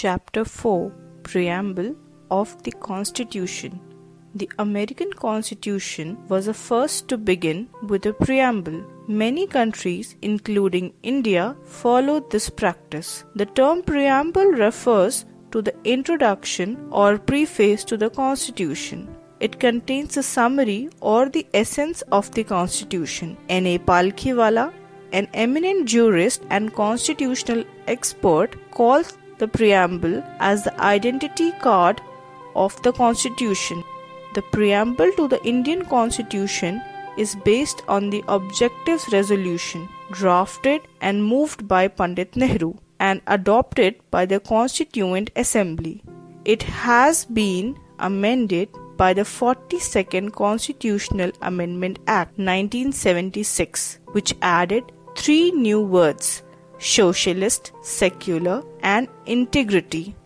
Chapter 4 Preamble of the Constitution The American Constitution was the first to begin with a preamble. Many countries, including India, followed this practice. The term preamble refers to the introduction or preface to the Constitution. It contains a summary or the essence of the Constitution. N.A. Palkhivala, an eminent jurist and constitutional expert, calls the preamble as the identity card of the Constitution. The preamble to the Indian Constitution is based on the Objectives Resolution drafted and moved by Pandit Nehru and adopted by the Constituent Assembly. It has been amended by the 42nd Constitutional Amendment Act 1976, which added three new words socialist, secular, and integrity.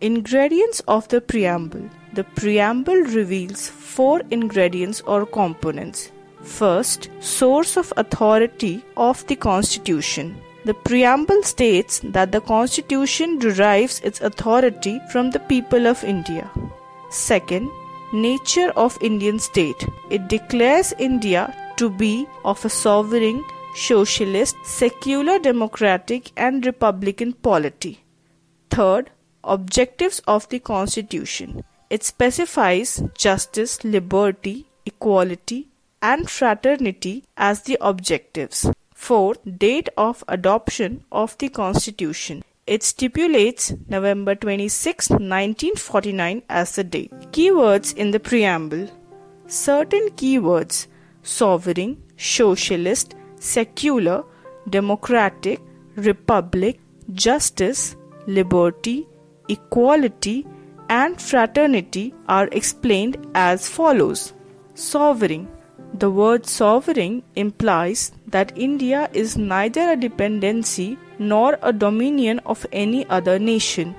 Ingredients of the preamble The preamble reveals four ingredients or components. First, source of authority of the Constitution. The preamble states that the Constitution derives its authority from the people of India. Second, nature of Indian state. It declares India to be of a sovereign socialist, secular democratic, and republican polity. Third, objectives of the Constitution. It specifies justice, liberty, equality, and fraternity as the objectives. Fourth, date of adoption of the Constitution. It stipulates November 26, 1949 as the date. Keywords in the preamble. Certain keywords sovereign, socialist, secular, democratic, republic, justice, liberty, equality, and fraternity are explained as follows Sovereign. The word sovereign implies that India is neither a dependency nor a dominion of any other nation,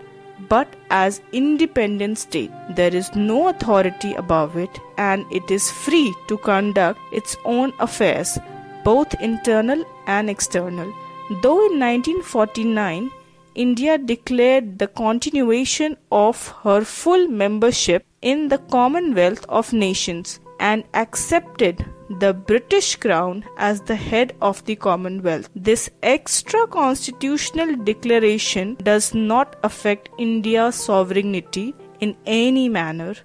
but as independent state. There is no authority above it and it is free to conduct its own affairs both internal and external. Though in 1949 India declared the continuation of her full membership in the Commonwealth of Nations and accepted the British Crown as the head of the Commonwealth. This extra constitutional declaration does not affect India's sovereignty in any manner.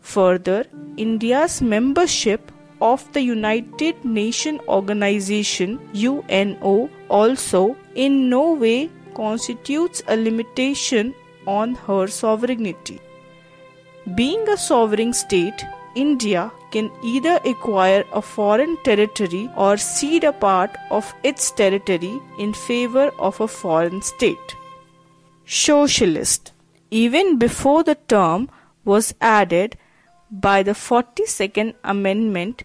Further, India's membership of the United Nations Organization UNO also in no way constitutes a limitation on her sovereignty. Being a sovereign state, India can either acquire a foreign territory or cede a part of its territory in favor of a foreign state. Socialist. Even before the term was added, by the 42nd Amendment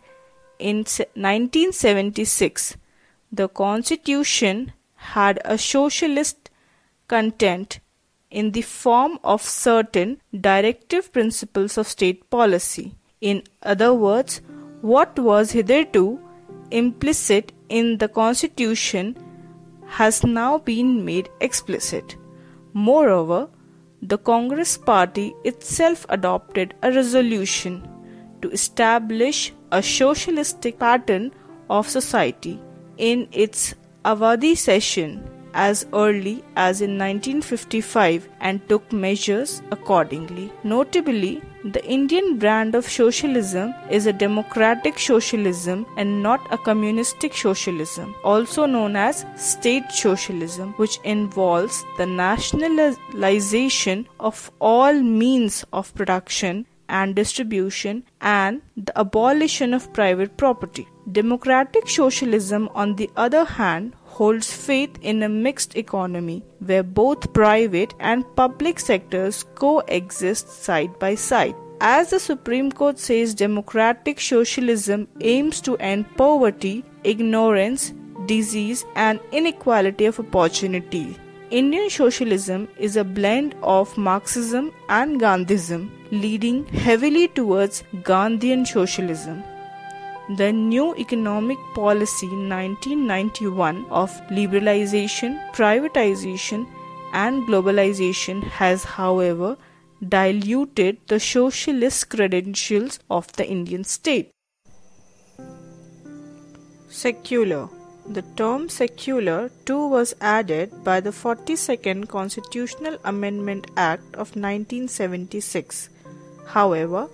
in 1976, the Constitution had a socialist content in the form of certain directive principles of state policy. In other words, what was hitherto implicit in the Constitution has now been made explicit. Moreover, the Congress Party itself adopted a resolution to establish a socialistic pattern of society in its Avadi session as early as in 1955 and took measures accordingly. Notably, the Indian brand of socialism is a democratic socialism and not a communistic socialism, also known as state socialism, which involves the nationalization of all means of production and distribution and the abolition of private property. Democratic socialism, on the other hand, holds faith in a mixed economy where both private and public sectors coexist side by side. As the Supreme Court says, democratic socialism aims to end poverty, ignorance, disease, and inequality of opportunity. Indian socialism is a blend of Marxism and Gandhism, leading heavily towards Gandhian socialism. The new economic policy 1991 of liberalization, privatization, and globalization has, however, diluted the socialist credentials of the Indian state. Secular The term secular too was added by the 42nd Constitutional Amendment Act of 1976. However,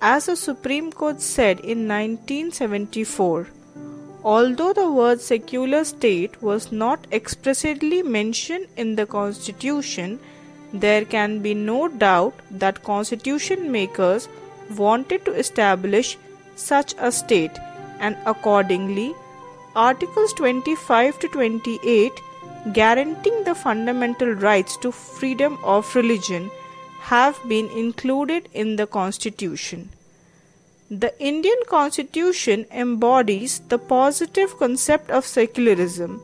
as the Supreme Court said in 1974, although the word secular state was not expressly mentioned in the Constitution, there can be no doubt that constitution makers wanted to establish such a state and accordingly articles 25 to 28 guaranteeing the fundamental rights to freedom of religion have been included in the constitution the indian constitution embodies the positive concept of secularism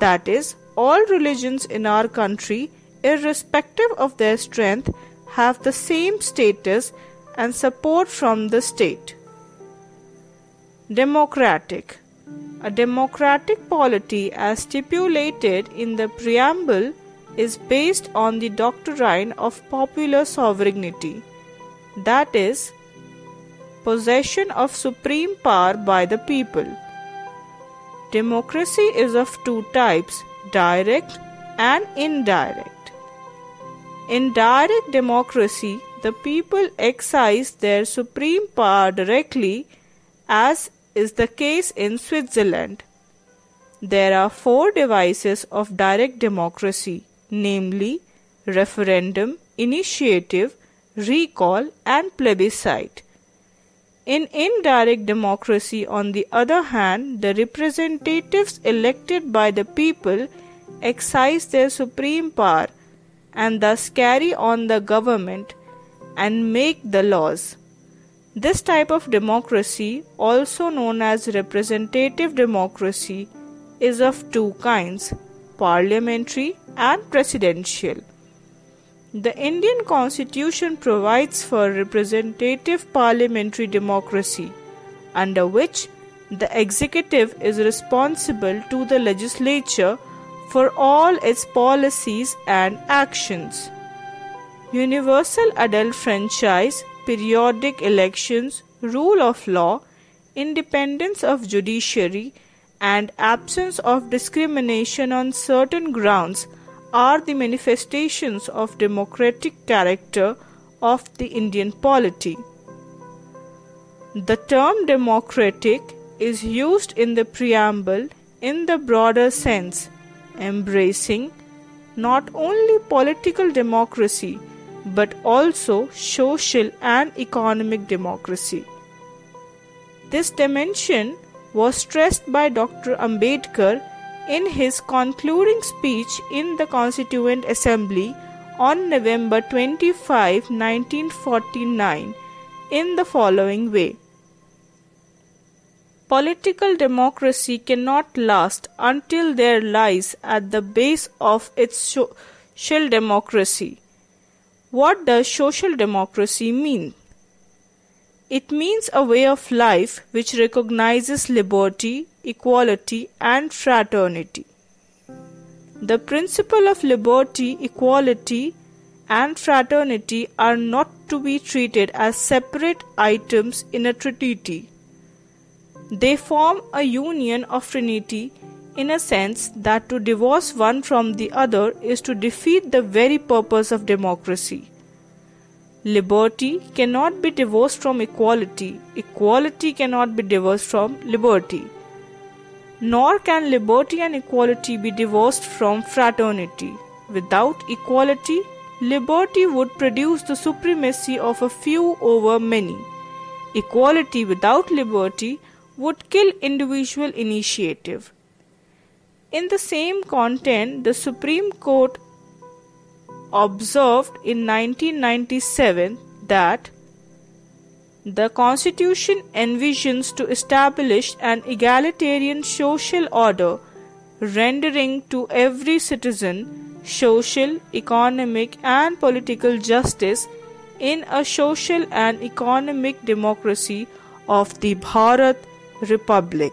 that is all religions in our country irrespective of their strength, have the same status and support from the state. Democratic A democratic polity, as stipulated in the preamble, is based on the doctrine of popular sovereignty, that is, possession of supreme power by the people. Democracy is of two types direct and indirect. In direct democracy, the people exercise their supreme power directly, as is the case in Switzerland. There are four devices of direct democracy, namely referendum, initiative, recall, and plebiscite. In indirect democracy, on the other hand, the representatives elected by the people exercise their supreme power and thus carry on the government and make the laws. This type of democracy, also known as representative democracy, is of two kinds parliamentary and presidential. The Indian Constitution provides for representative parliamentary democracy, under which the executive is responsible to the legislature for all its policies and actions. Universal adult franchise, periodic elections, rule of law, independence of judiciary, and absence of discrimination on certain grounds are the manifestations of democratic character of the Indian polity. The term democratic is used in the preamble in the broader sense embracing not only political democracy but also social and economic democracy. This dimension was stressed by Dr. Ambedkar in his concluding speech in the Constituent Assembly on November 25, 1949, in the following way. Political democracy cannot last until there lies at the base of its social democracy. What does social democracy mean? It means a way of life which recognizes liberty, equality, and fraternity. The principle of liberty, equality, and fraternity are not to be treated as separate items in a treaty they form a union of trinity in a sense that to divorce one from the other is to defeat the very purpose of democracy. Liberty cannot be divorced from equality, equality cannot be divorced from liberty. Nor can liberty and equality be divorced from fraternity. Without equality, liberty would produce the supremacy of a few over many. Equality without liberty would kill individual initiative. In the same content, the Supreme Court observed in 1997 that the Constitution envisions to establish an egalitarian social order, rendering to every citizen social, economic, and political justice in a social and economic democracy of the Bharat Republic.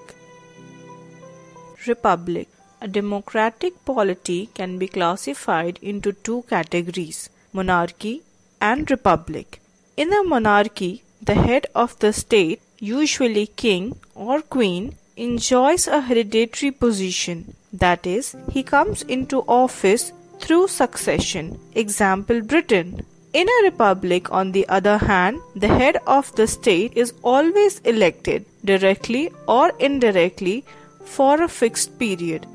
Republic. A democratic polity can be classified into two categories monarchy and republic. In a monarchy, the head of the state, usually king or queen, enjoys a hereditary position. That is, he comes into office through succession. Example Britain. In a republic, on the other hand, the head of the state is always elected, directly or indirectly, for a fixed period.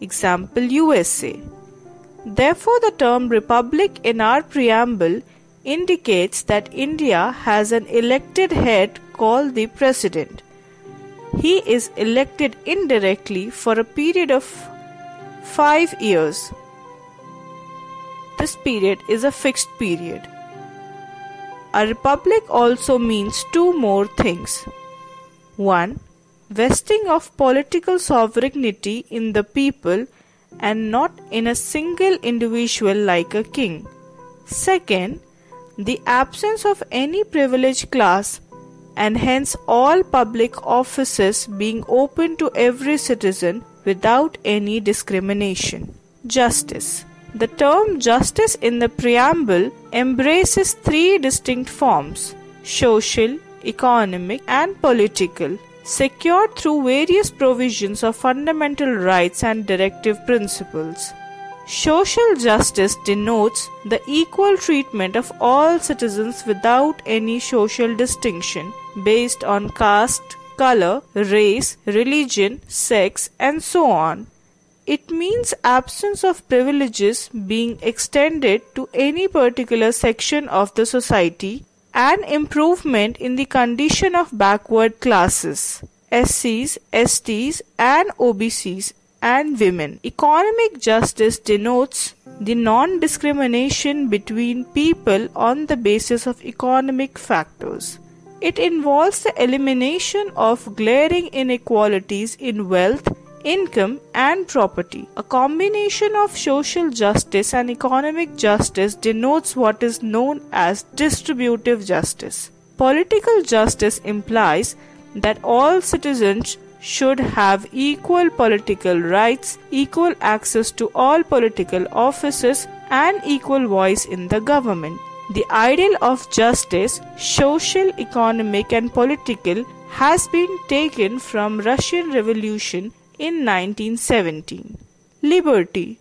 Example USA. Therefore, the term republic in our preamble indicates that India has an elected head called the president. He is elected indirectly for a period of five years. This period is a fixed period. A republic also means two more things. 1. Vesting of political sovereignty in the people and not in a single individual like a king. Second, the absence of any privileged class and hence all public offices being open to every citizen without any discrimination. Justice the term justice in the preamble embraces three distinct forms social, economic, and political, secured through various provisions of fundamental rights and directive principles. Social justice denotes the equal treatment of all citizens without any social distinction based on caste, color, race, religion, sex, and so on. It means absence of privileges being extended to any particular section of the society and improvement in the condition of backward classes, SCs, STs, and OBCs, and women. Economic justice denotes the non discrimination between people on the basis of economic factors. It involves the elimination of glaring inequalities in wealth income, and property. A combination of social justice and economic justice denotes what is known as distributive justice. Political justice implies that all citizens should have equal political rights, equal access to all political offices, and equal voice in the government. The ideal of justice, social, economic, and political, has been taken from Russian Revolution in 1917. Liberty.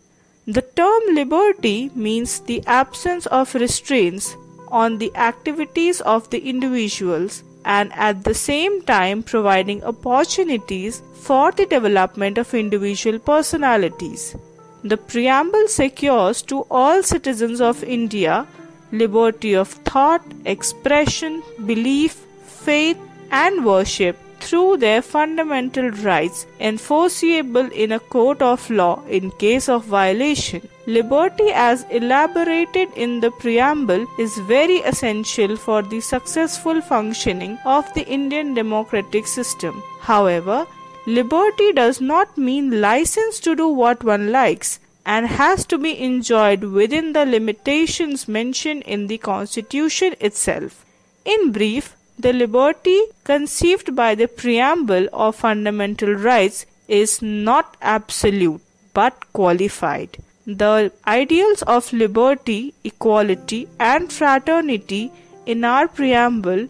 The term liberty means the absence of restraints on the activities of the individuals and at the same time providing opportunities for the development of individual personalities. The preamble secures to all citizens of India liberty of thought, expression, belief, faith, and worship through their fundamental rights enforceable in a court of law in case of violation. Liberty, as elaborated in the preamble, is very essential for the successful functioning of the Indian democratic system. However, liberty does not mean license to do what one likes and has to be enjoyed within the limitations mentioned in the Constitution itself. In brief, the liberty conceived by the preamble of fundamental rights is not absolute but qualified. The ideals of liberty, equality, and fraternity in our preamble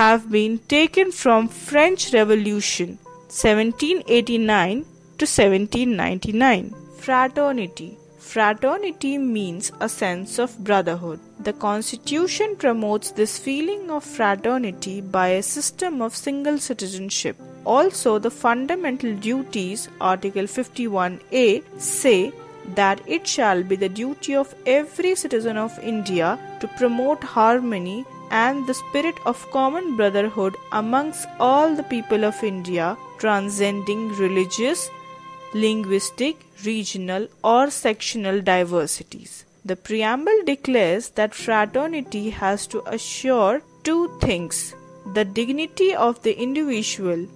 have been taken from French Revolution 1789 to 1799. Fraternity Fraternity means a sense of brotherhood. The Constitution promotes this feeling of fraternity by a system of single citizenship. Also, the fundamental duties, Article 51A, say that it shall be the duty of every citizen of India to promote harmony and the spirit of common brotherhood amongst all the people of India, transcending religious, linguistic, regional, or sectional diversities. The preamble declares that fraternity has to assure two things the dignity of the individual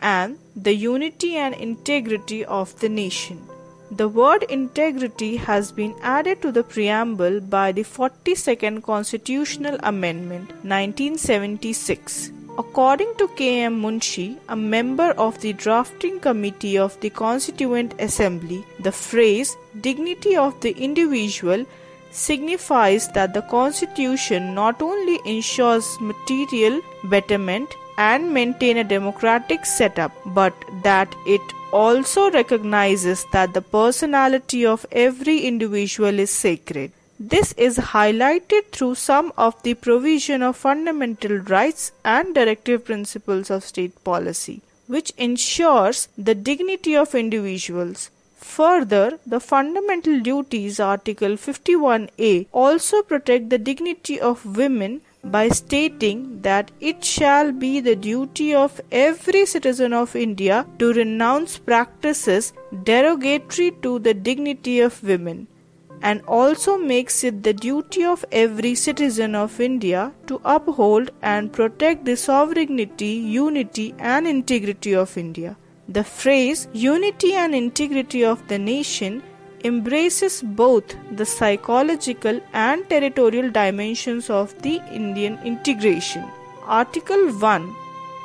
and the unity and integrity of the nation. The word integrity has been added to the preamble by the 42nd Constitutional Amendment 1976. According to K.M. Munshi, a member of the drafting committee of the Constituent Assembly, the phrase dignity of the individual signifies that the Constitution not only ensures material betterment and maintain a democratic setup, but that it also recognizes that the personality of every individual is sacred. This is highlighted through some of the provision of fundamental rights and directive principles of state policy, which ensures the dignity of individuals. Further, the Fundamental Duties Article 51A also protect the dignity of women by stating that it shall be the duty of every citizen of India to renounce practices derogatory to the dignity of women and also makes it the duty of every citizen of India to uphold and protect the sovereignty, unity, and integrity of India. The phrase unity and integrity of the nation embraces both the psychological and territorial dimensions of the Indian integration. Article 1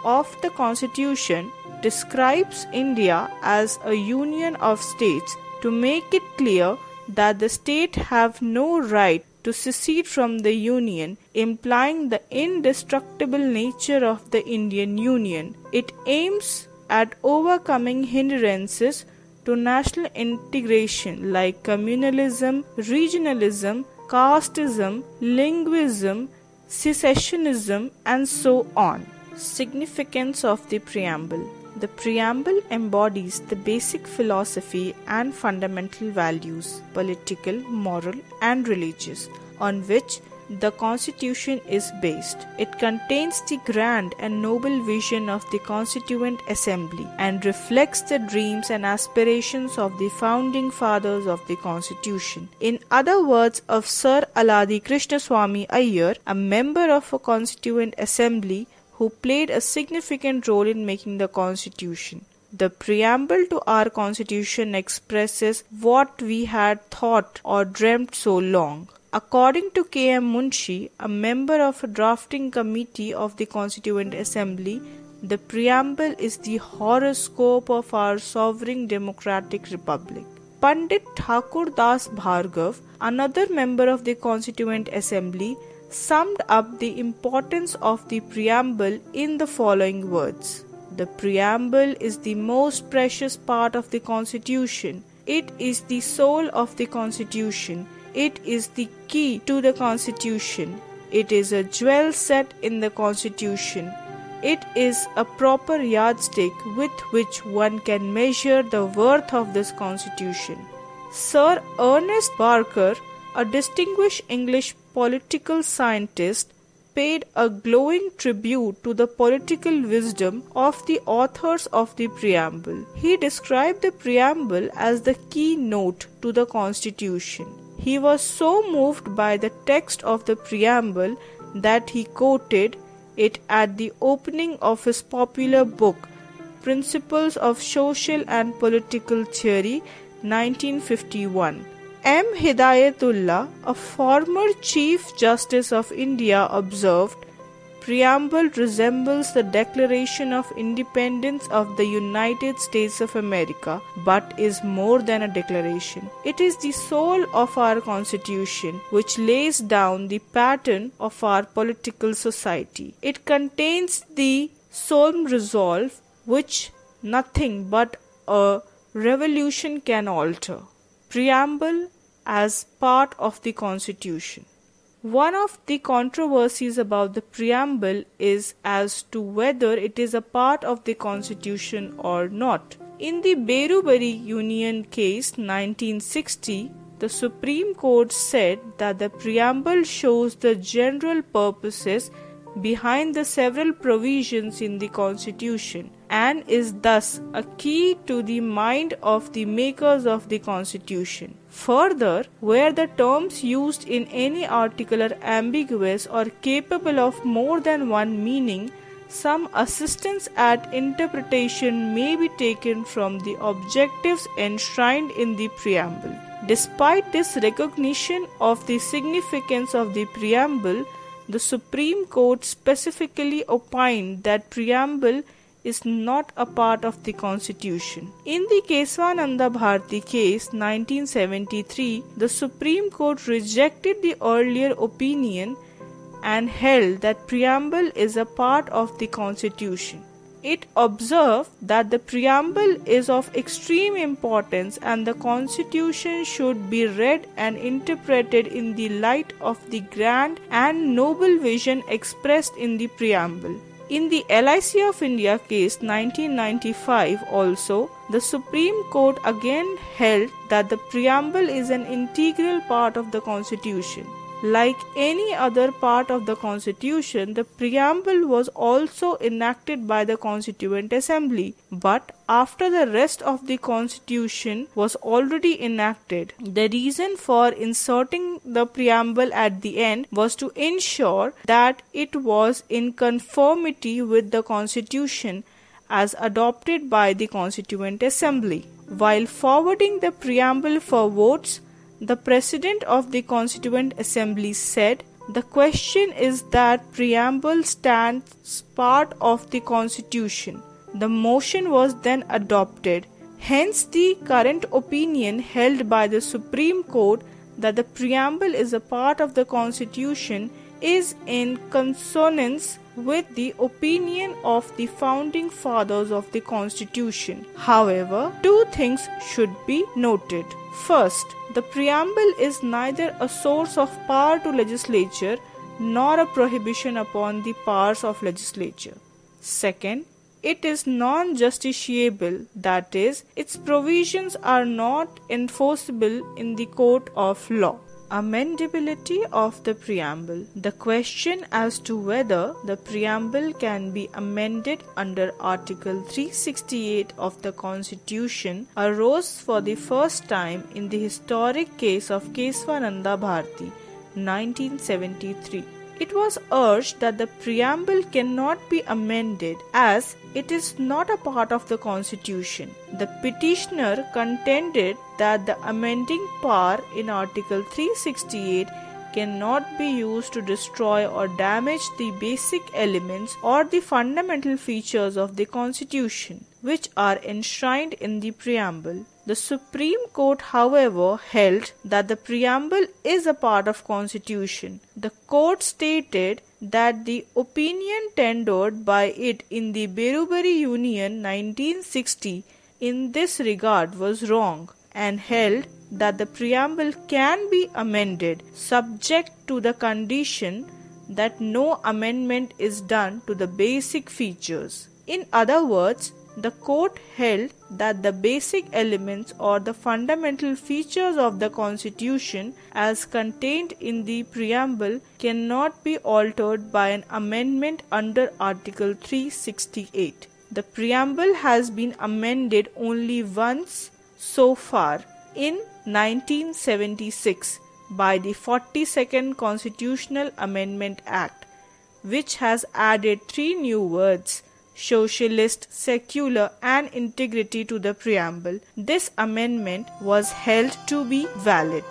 of the Constitution describes India as a union of states to make it clear that the state have no right to secede from the Union, implying the indestructible nature of the Indian Union. It aims at overcoming hindrances to national integration like communalism, regionalism, casteism, linguism, secessionism, and so on. Significance of the Preamble the preamble embodies the basic philosophy and fundamental values, political, moral, and religious, on which the Constitution is based. It contains the grand and noble vision of the Constituent Assembly and reflects the dreams and aspirations of the founding fathers of the Constitution. In other words of Sir Alladi Krishnaswamy Iyer, a member of a Constituent Assembly who played a significant role in making the Constitution. The preamble to our Constitution expresses what we had thought or dreamt so long. According to K. M. Munshi, a member of a drafting committee of the Constituent Assembly, the preamble is the horoscope of our sovereign democratic republic. Pandit Thakur Das Bhargav, another member of the Constituent Assembly, summed up the importance of the preamble in the following words The preamble is the most precious part of the Constitution. It is the soul of the Constitution. It is the key to the Constitution. It is a jewel set in the Constitution. It is a proper yardstick with which one can measure the worth of this Constitution. Sir Ernest Barker, a distinguished English political scientist paid a glowing tribute to the political wisdom of the authors of the preamble. He described the preamble as the keynote to the Constitution. He was so moved by the text of the preamble that he quoted it at the opening of his popular book, Principles of Social and Political Theory, 1951. M. Hidayatullah, a former Chief Justice of India, observed preamble resembles the Declaration of Independence of the United States of America, but is more than a declaration. It is the soul of our Constitution, which lays down the pattern of our political society. It contains the solemn resolve which nothing but a revolution can alter. Preamble as part of the Constitution. One of the controversies about the preamble is as to whether it is a part of the Constitution or not. In the Berubari Union case 1960, the Supreme Court said that the preamble shows the general purposes behind the several provisions in the Constitution and is thus a key to the mind of the makers of the Constitution. Further, where the terms used in any article are ambiguous or capable of more than one meaning, some assistance at interpretation may be taken from the objectives enshrined in the preamble. Despite this recognition of the significance of the preamble, the Supreme Court specifically opined that preamble is not a part of the constitution. In the Kesavananda Bharati case 1973, the Supreme Court rejected the earlier opinion and held that preamble is a part of the constitution. It observed that the preamble is of extreme importance and the Constitution should be read and interpreted in the light of the grand and noble vision expressed in the preamble. In the LIC of India case 1995 also, the Supreme Court again held that the preamble is an integral part of the Constitution. Like any other part of the Constitution, the preamble was also enacted by the Constituent Assembly. But after the rest of the Constitution was already enacted, the reason for inserting the preamble at the end was to ensure that it was in conformity with the Constitution as adopted by the Constituent Assembly. While forwarding the preamble for votes, the President of the Constituent Assembly said, The question is that preamble stands part of the Constitution. The motion was then adopted. Hence, the current opinion held by the Supreme Court that the preamble is a part of the Constitution is in consonance with the opinion of the founding fathers of the Constitution. However, two things should be noted. First, the preamble is neither a source of power to legislature nor a prohibition upon the powers of legislature. Second, it is non justiciable, that is, its provisions are not enforceable in the court of law. Amendability of the preamble. The question as to whether the preamble can be amended under Article 368 of the Constitution arose for the first time in the historic case of Kesavananda Bharati 1973. It was urged that the preamble cannot be amended as it is not a part of the Constitution. The petitioner contended that the amending power in Article 368 cannot be used to destroy or damage the basic elements or the fundamental features of the Constitution, which are enshrined in the preamble. The Supreme Court, however, held that the preamble is a part of constitution. The court stated that the opinion tendered by it in the Berubari Union 1960 in this regard was wrong and held that the preamble can be amended subject to the condition that no amendment is done to the basic features. In other words, the court held that the basic elements or the fundamental features of the Constitution, as contained in the preamble, cannot be altered by an amendment under Article 368. The preamble has been amended only once so far in 1976 by the 42nd Constitutional Amendment Act, which has added three new words socialist, secular, and integrity to the preamble. This amendment was held to be valid.